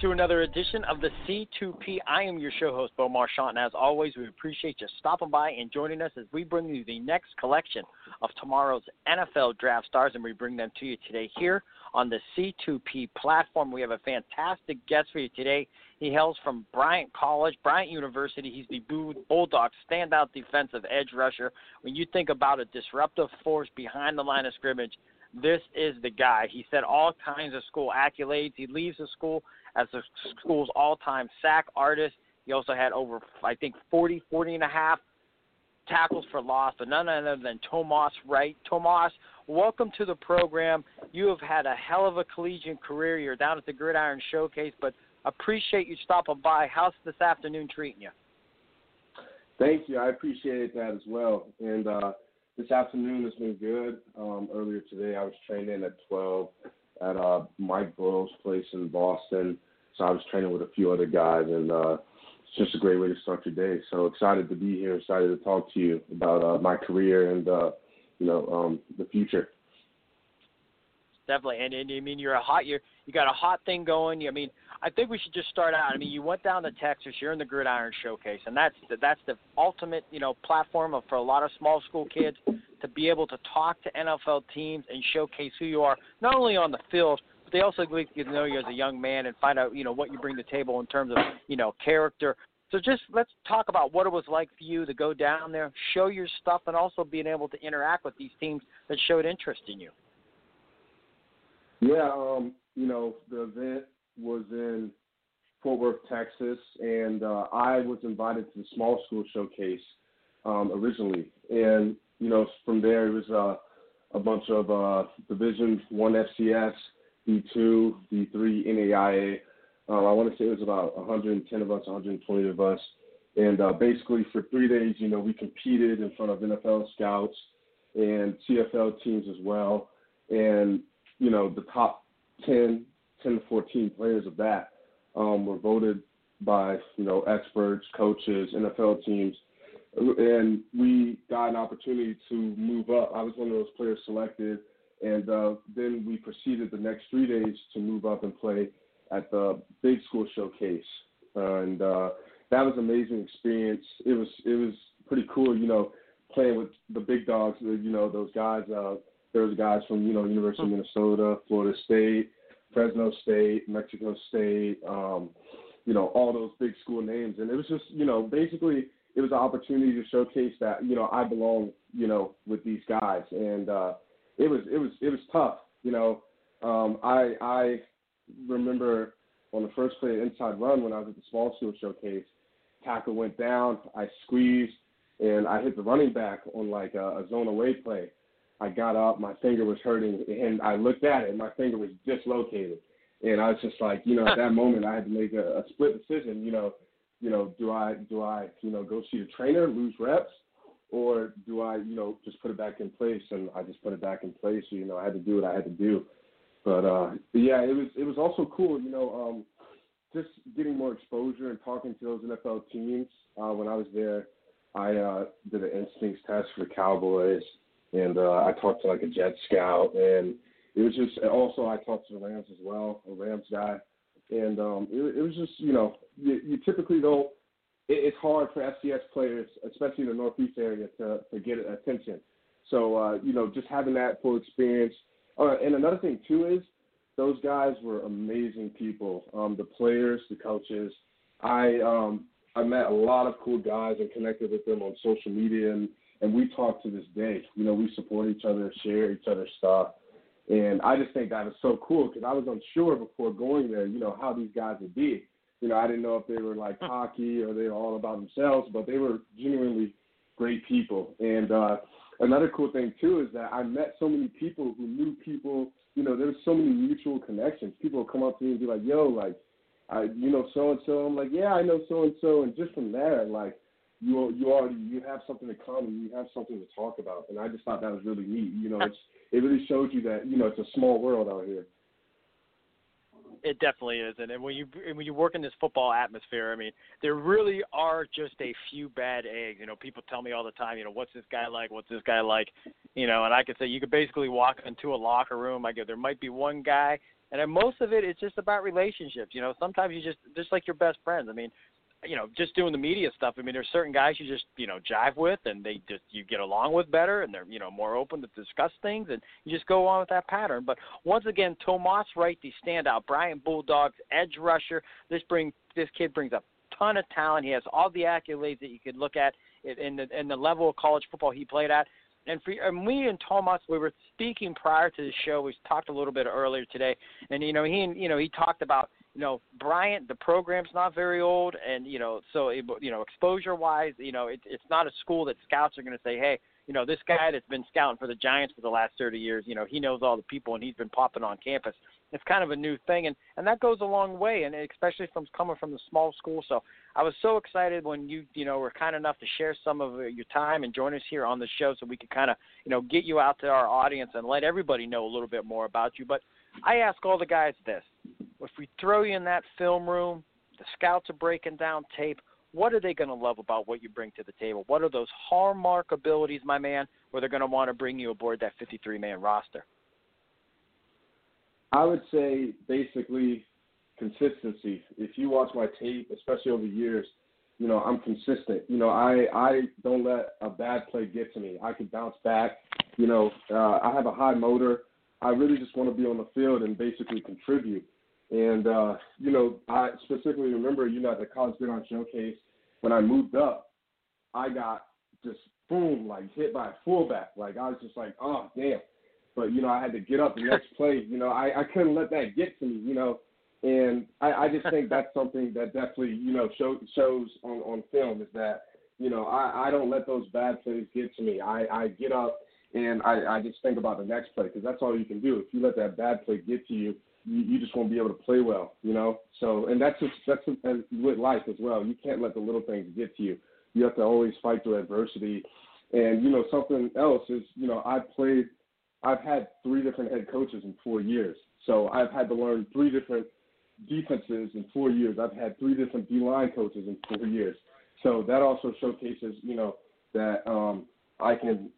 To another edition of the C2P. I am your show host, Bo Marchionte, and as always, we appreciate you stopping by and joining us as we bring you the next collection of tomorrow's NFL draft stars, and we bring them to you today here on the C2P platform. We have a fantastic guest for you today. He hails from Bryant College, Bryant University. He's the Bulldogs standout defensive edge rusher. When you think about a disruptive force behind the line of scrimmage, this is the guy. He set all kinds of school accolades. He leaves the school as the school's all-time sack artist. He also had over, I think, 40, 40 and a half tackles for loss, but none other than Tomas Wright. Tomas, welcome to the program. You have had a hell of a collegiate career. You're down at the Gridiron Showcase, but appreciate you stopping by. How's this afternoon treating you? Thank you. I appreciate that as well. And uh, this afternoon has been good. Um, earlier today, I was training at 12 at uh, Mike Boyle's place in Boston. So I was training with a few other guys, and uh, it's just a great way to start your day. So excited to be here, excited to talk to you about uh, my career and uh, you know um, the future. Definitely, and, and I mean you're a hot you're you got a hot thing going. I mean, I think we should just start out. I mean, you went down to Texas. You're in the Gridiron Showcase, and that's the, that's the ultimate you know platform of, for a lot of small school kids to be able to talk to NFL teams and showcase who you are, not only on the field, but they also get to know you as a young man and find out you know what you bring to the table in terms of you know character. So just let's talk about what it was like for you to go down there, show your stuff, and also being able to interact with these teams that showed interest in you. Yeah, um, you know, the event was in Fort Worth, Texas, and uh, I was invited to the small school showcase um, originally, and you know, from there it was uh, a bunch of uh, Division One FCS, D2, D3, NAIA. Um, I want to say it was about 110 of us, 120 of us, and uh, basically for three days, you know, we competed in front of NFL scouts and CFL teams as well, and you know, the top 10, 10 to 14 players of that um, were voted by, you know, experts, coaches, NFL teams. And we got an opportunity to move up. I was one of those players selected. And uh, then we proceeded the next three days to move up and play at the big school showcase. and uh, that was an amazing experience. It was it was pretty cool, you know, playing with the big dogs. You know, those guys. Uh, there was guys from you know University of Minnesota, Florida State, Fresno State, Mexico State, um, you know all those big school names, and it was just you know basically it was an opportunity to showcase that you know I belong you know with these guys, and uh, it was it was it was tough. You know, um, I I remember on the first play inside run when I was at the small school showcase, tackle went down, I squeezed, and I hit the running back on like a, a zone away play I got up, my finger was hurting, and I looked at it, and my finger was dislocated. And I was just like, you know, at that moment, I had to make a, a split decision. You know, you know, do I do I you know go see a trainer, lose reps, or do I you know just put it back in place? And I just put it back in place. You know, I had to do what I had to do. But uh, yeah, it was it was also cool. You know, um, just getting more exposure and talking to those NFL teams. Uh, when I was there, I uh, did an instincts test for the Cowboys and uh, I talked to like a Jet Scout, and it was just also I talked to the Rams as well, a Rams guy, and um, it, it was just you know you, you typically don't. It, it's hard for FCS players, especially in the Northeast area, to to get attention. So uh, you know, just having that full experience. Uh, and another thing too is those guys were amazing people. Um, the players, the coaches. I um, I met a lot of cool guys and connected with them on social media and and we talk to this day. You know, we support each other, share each other's stuff, and I just think that is so cool because I was unsure before going there. You know how these guys would be, You know, I didn't know if they were like cocky or they were all about themselves, but they were genuinely great people. And uh, another cool thing too is that I met so many people who knew people. You know, there's so many mutual connections. People come up to me and be like, "Yo, like, I, you know, so and so." I'm like, "Yeah, I know so and so." And just from there, like, you you already you have something in common. You have something to talk about. And I just thought that was really neat. You know, it's it really shows you that you know it's a small world out here. It definitely is, and, and when you when you work in this football atmosphere, I mean, there really are just a few bad eggs. You know, people tell me all the time, you know, what's this guy like? What's this guy like? You know, and I could say you could basically walk into a locker room. I go, there might be one guy, and most of it it is just about relationships. You know, sometimes you just just like your best friends. I mean, you know, just doing the media stuff. I mean, there's certain guys you just, you know, jive with and they just you get along with better and they're, you know, more open to discuss things and you just go on with that pattern. But once again, Tomas Wright, the standout, Bryant Bulldogs edge rusher. This bring this kid brings a ton of talent. He has all the accolades that you could look at in the in the level of college football he played at. And for and we and Tomas, we were speaking prior to the show. We talked a little bit earlier today, and you know he you know he talked about you know, Bryant, the program's not very old, and you know, so it, you know, exposure-wise, you know, it, it's not a school that scouts are going to say, hey, you know, this guy that's been scouting for the Giants for the last 30 years, you know, he knows all the people and he's been popping on campus. It's kind of a new thing, and and that goes a long way, and especially from coming from the small school. So I was so excited when you you know were kind enough to share some of your time and join us here on the show, so we could kind of you know get you out to our audience and let everybody know a little bit more about you. But I ask all the guys this: if we throw you in that film room, the scouts are breaking down tape. What are they going to love about what you bring to the table? What are those hallmark abilities, my man, where they're going to want to bring you aboard that 53 man roster? I would say basically consistency. If you watch my tape, especially over years, you know, I'm consistent. You know, I I don't let a bad play get to me. I can bounce back. You know, uh, I have a high motor. I really just want to be on the field and basically contribute. And uh, you know, I specifically remember, you know, at the College Gridiron Showcase when I moved up, I got just boom, like hit by a fullback. Like I was just like, oh damn. But you know, I had to get up the next play. You know, I, I couldn't let that get to me. You know, and I, I just think that's something that definitely you know show, shows on on film is that you know I, I don't let those bad plays get to me. I, I get up and I, I just think about the next play because that's all you can do. If you let that bad play get to you, you, you just won't be able to play well, you know. So, and that's just that's with life as well. You can't let the little things get to you. You have to always fight through adversity. And you know, something else is, you know, I've played. I've had three different head coaches in four years, so I've had to learn three different defenses in four years. I've had three different D line coaches in four years. So that also showcases, you know, that um, I can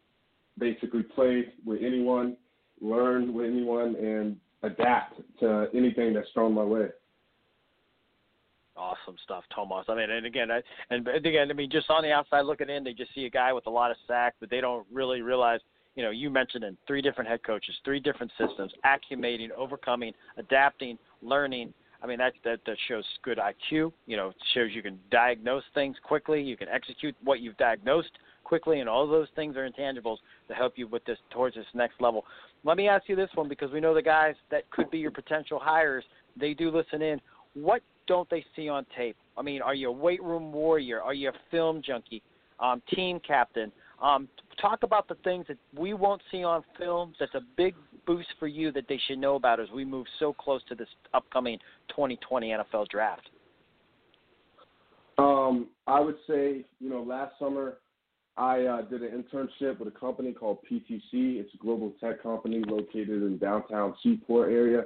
basically play with anyone, learn with anyone, and adapt to anything that's thrown my way. Awesome stuff, Tomas. I mean, and again, I, and again, I mean, just on the outside looking in, they just see a guy with a lot of sacks, but they don't really realize. You know, you mentioned in three different head coaches, three different systems, acclimating, overcoming, adapting, learning. I mean, that that that shows good IQ. You know, it shows you can diagnose things quickly. You can execute what you've diagnosed quickly, and all those things are intangibles to help you with this towards this next level. Let me ask you this one because we know the guys that could be your potential hires. They do listen in. What don't they see on tape? I mean, are you a weight room warrior? Are you a film junkie? Um, team captain? Um, talk about the things that we won't see on film. That's a big boost for you that they should know about as we move so close to this upcoming 2020 NFL draft. Um, I would say, you know, last summer I uh, did an internship with a company called PTC. It's a global tech company located in downtown Seaport area,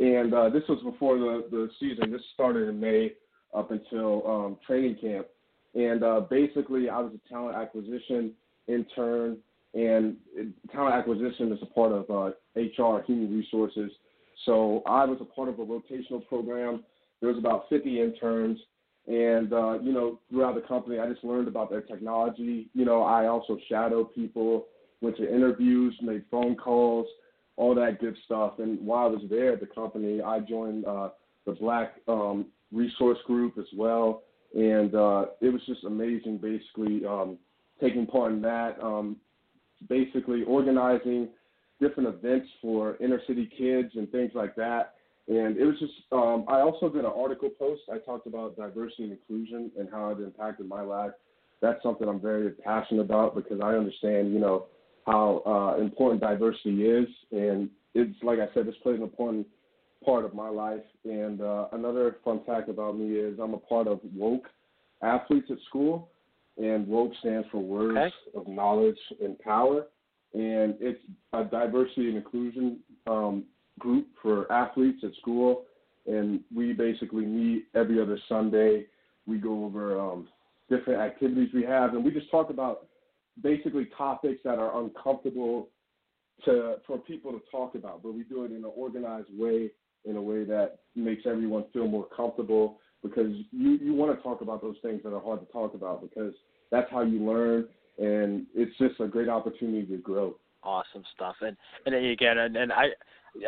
and uh, this was before the the season. This started in May up until um, training camp, and uh, basically I was a talent acquisition intern, and talent acquisition is a part of uh, HR, human resources. So I was a part of a rotational program. There was about 50 interns and uh, you know, throughout the company, I just learned about their technology. You know, I also shadowed people, went to interviews, made phone calls, all that good stuff. And while I was there at the company, I joined uh, the Black um, Resource Group as well, and uh, it was just amazing. Basically, um, taking part in that, um, basically organizing different events for inner city kids and things like that. And it was just, um, I also did an article post. I talked about diversity and inclusion and how it impacted my life. That's something I'm very passionate about because I understand, you know, how uh, important diversity is. And it's, like I said, this plays an important part of my life. And uh, another fun fact about me is I'm a part of Woke Athletes at School. And Woke stands for Words okay. of Knowledge and Power. And it's a diversity and inclusion um, group for athletes at school, and we basically meet every other Sunday. We go over um, different activities we have, and we just talk about basically topics that are uncomfortable to for people to talk about, but we do it in an organized way, in a way that makes everyone feel more comfortable. Because you you want to talk about those things that are hard to talk about, because that's how you learn, and it's just a great opportunity to grow. Awesome stuff, and and again, and, and I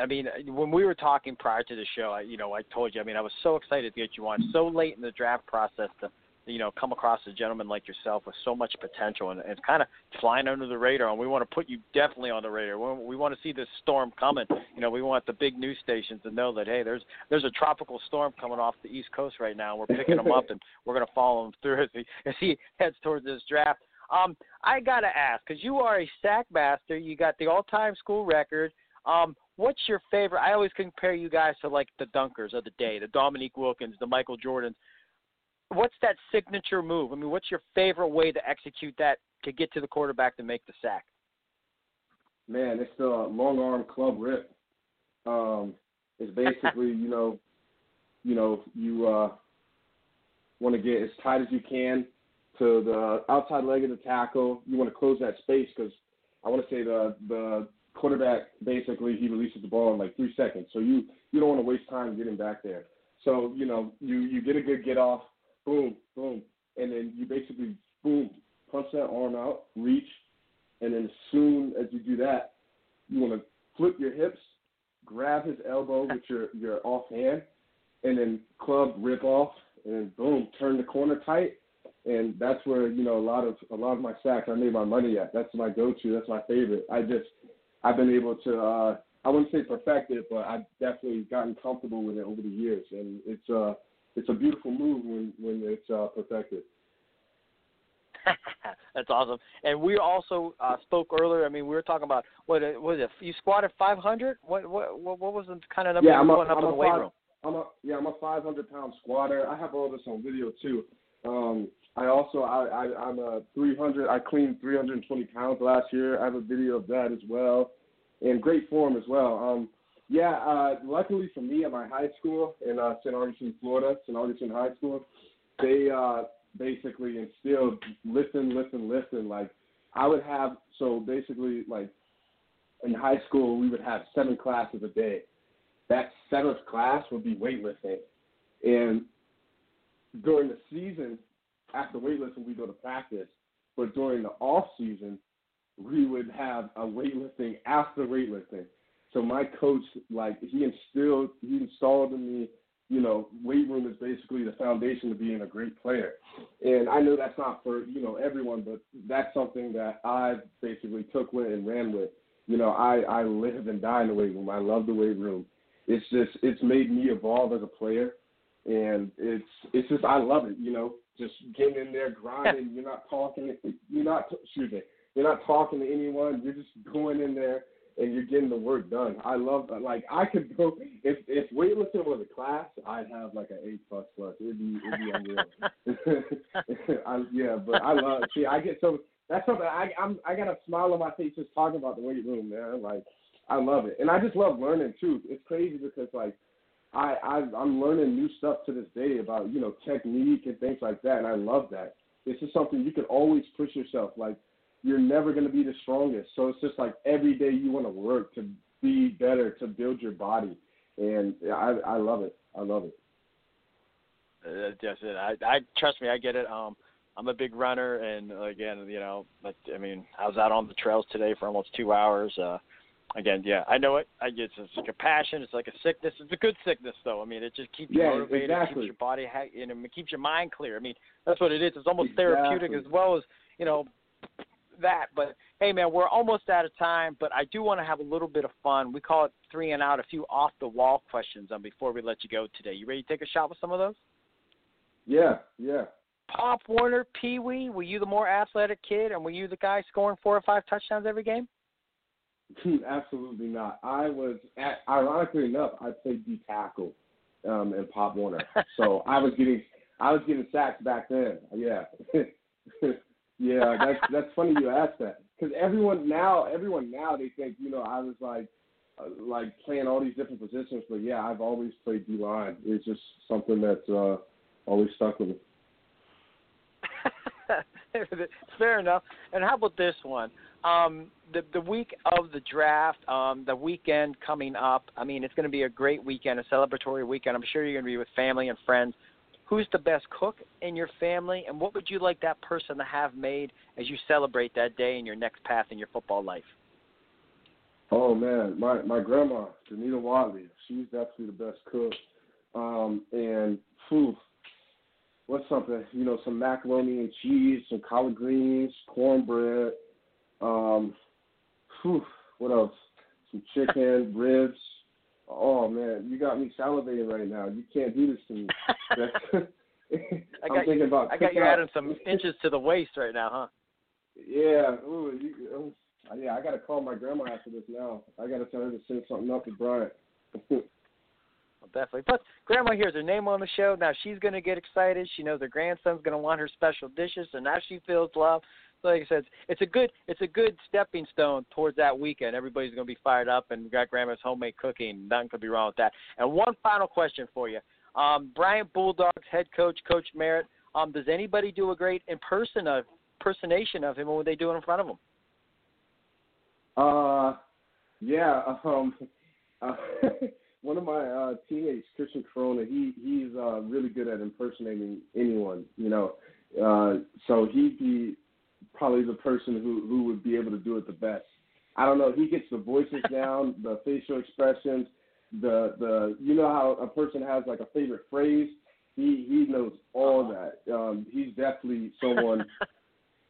I mean, when we were talking prior to the show, I, you know, I told you, I mean, I was so excited to get you on so late in the draft process to, you know, come across a gentleman like yourself with so much potential and, and it's kind of flying under the radar. And we want to put you definitely on the radar. We, we want to see this storm coming. You know, we want the big news stations to know that hey, there's there's a tropical storm coming off the East Coast right now. We're picking him up and we're going to follow him through as he as he heads towards this draft. Um, I gotta ask because you are a sack master. You got the all-time school record. Um, what's your favorite? I always compare you guys to like the dunkers of the day, the Dominique Wilkins, the Michael Jordans. What's that signature move? I mean, what's your favorite way to execute that to get to the quarterback to make the sack? Man, it's the long arm club rip. Um, it's basically, you know, you know, you uh, want to get as tight as you can to the outside leg of the tackle. You want to close that space because I want to say the the quarterback basically he releases the ball in like three seconds. So you you don't want to waste time getting back there. So you know you you get a good get off, boom boom, and then you basically boom punch that arm out, reach, and then as soon as you do that, you want to flip your hips, grab his elbow with your your off hand, and then club rip off, and then boom turn the corner tight. And that's where you know a lot of a lot of my sacks I made my money at. That's my go-to. That's my favorite. I just I've been able to uh, I wouldn't say perfect it, but I've definitely gotten comfortable with it over the years, and it's uh it's a beautiful move when when it's uh, perfected. That's awesome. And we also uh, spoke earlier. I mean, we were talking about what was it? You squatted 500. What what what was the kind of number yeah, you went up I'm in a the weight five, room? I'm a yeah, I'm a 500 pound squatter. I have all this on video too. Um, I also I, I I'm a 300. I cleaned 320 pounds last year. I have a video of that as well, in great form as well. Um, yeah, uh, luckily for me at my high school in uh, St. Augustine, Florida, St. Augustine High School, they uh, basically instilled listen, listen, listen. Like I would have so basically like in high school we would have seven classes a day. That seventh class would be weightlifting, and during the season after weightlifting, we go to practice. But during the off season, we would have a weightlifting after weightlifting. So my coach, like he instilled, he installed in me, you know, weight room is basically the foundation to being a great player. And I know that's not for you know everyone, but that's something that I basically took with and ran with. You know, I I live and die in the weight room. I love the weight room. It's just it's made me evolve as a player, and it's it's just I love it. You know, just getting in there grinding. You're not talking. You're not excuse me. You're not talking to anyone. You're just going in there and you're getting the work done. I love that. Like I could go if if weightlifting was a class, I'd have like an eight plus plus. It'd be it'd be unreal. I, yeah, but I love. See, I get so that's something I I'm I got a smile on my face just talking about the weight room, man. Like I love it, and I just love learning too. It's crazy because like I, I I'm learning new stuff to this day about you know technique and things like that, and I love that. It's just something you can always push yourself. Like you're never going to be the strongest, so it's just like every day you want to work to be better, to build your body, and I I love it. I love it. Uh, that's it. I, I trust me, I get it. Um, I'm a big runner, and again, you know, but I mean, I was out on the trails today for almost two hours. Uh, again, yeah, I know it. I get it's like a passion. It's like a sickness. It's a good sickness, though. I mean, it just keeps you Yeah, motivated, exactly. keeps your body, ha- know, it keeps your mind clear. I mean, that's what it is. It's almost Exactly. therapeutic as well as you know, that. But hey, man, we're almost out of time. But I do want to have a little bit of fun. We call it three and out. A few off the wall questions um, before we let you go today. You ready to take a shot with some of those? Yeah, yeah. Pop Warner, Pee Wee, were you the more athletic kid, and were you the guy scoring four or five touchdowns every game? Absolutely not. I was, at, ironically enough, I played D tackle um, in Pop Warner, so I was getting, I was getting sacks back then. Yeah, yeah. That's that's funny you asked that because everyone now, everyone now, they think you know I was like, uh, like playing all these different positions, but yeah, I've always played D line. It's just something that's uh, always stuck with me. Fair enough. And how about this one? Um, the the week of the draft, um, the weekend coming up. I mean, it's going to be a great weekend, a celebratory weekend. I'm sure you're going to be with family and friends. Who's the best cook in your family, and what would you like that person to have made as you celebrate that day in your next path in your football life? Oh man, my my grandma, Janita Wadley, she's definitely the best cook. Um, and phew, what's something? You know, some macaroni and cheese, some collard greens, cornbread. Um, whew, what else? Some chicken, ribs. Oh man, you got me salivating right now. You can't do this to me. I got thinking you, about I got you out. adding some inches to the waist right now, huh? Yeah. Ooh, you, oh, yeah, I got to call my grandma after this now. I got to tell her to send something up to Bryant. Definitely. Plus, Grandma hears her name on the show. Now she's going to get excited. She knows her grandson's going to want her special dishes, so now she feels love. So like I said, it's a good it's a good stepping stone towards that weekend. Everybody's going to be fired up, and we got Grandma's homemade cooking. Nothing could be wrong with that. And one final question for you, um, Bryant Bulldogs head coach, Coach Merritt. Um, does anybody do a great imperson of impersonation of him when they do it in front of him? Uh, yeah. Um, uh, one of my uh, teammates, Christian Corona, he he's uh, really good at impersonating anyone. You know, uh, so he'd be probably the person who who would be able to do it the best. I don't know. He gets the voices down, the facial expressions, the the you know how a person has like a favorite phrase. He he knows all that. Um, he's definitely someone.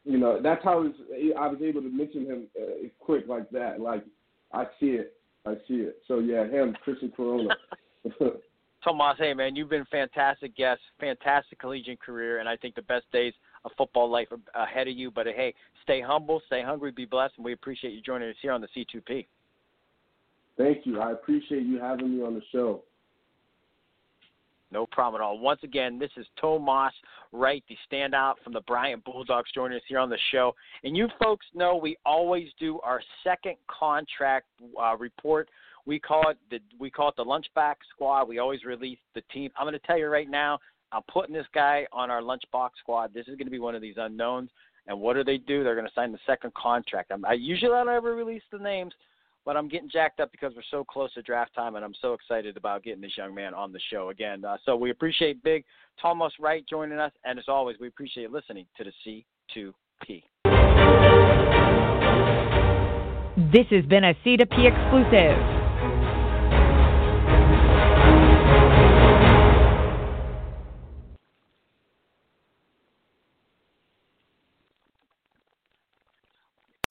you know, that's how I was, I was able to mention him uh, quick like that. Like I see it, I see it. So yeah, him, Christian Corona. Tomas, hey man, you've been fantastic guest, fantastic collegiate career, and I think the best days of football life are ahead of you. But hey, stay humble, stay hungry, be blessed, and we appreciate you joining us here on the C2P. Thank you. I appreciate you having me on the show. No problem at all. Once again, this is Tomas Wright, the standout from the Bryant Bulldogs, joining us here on the show. And you folks know we always do our second contract uh, report. We call it the we call it the lunchbox squad. We always release the team. I'm going to tell you right now. I'm putting this guy on our lunchbox squad. This is going to be one of these unknowns. And what do they do? They're going to sign the second contract. I'm, I usually don't ever release the names, but I'm getting jacked up because we're so close to draft time, and I'm so excited about getting this young man on the show again. Uh, so we appreciate Big Thomas Wright joining us, and as always, we appreciate listening to the C2P. This has been a C2P exclusive.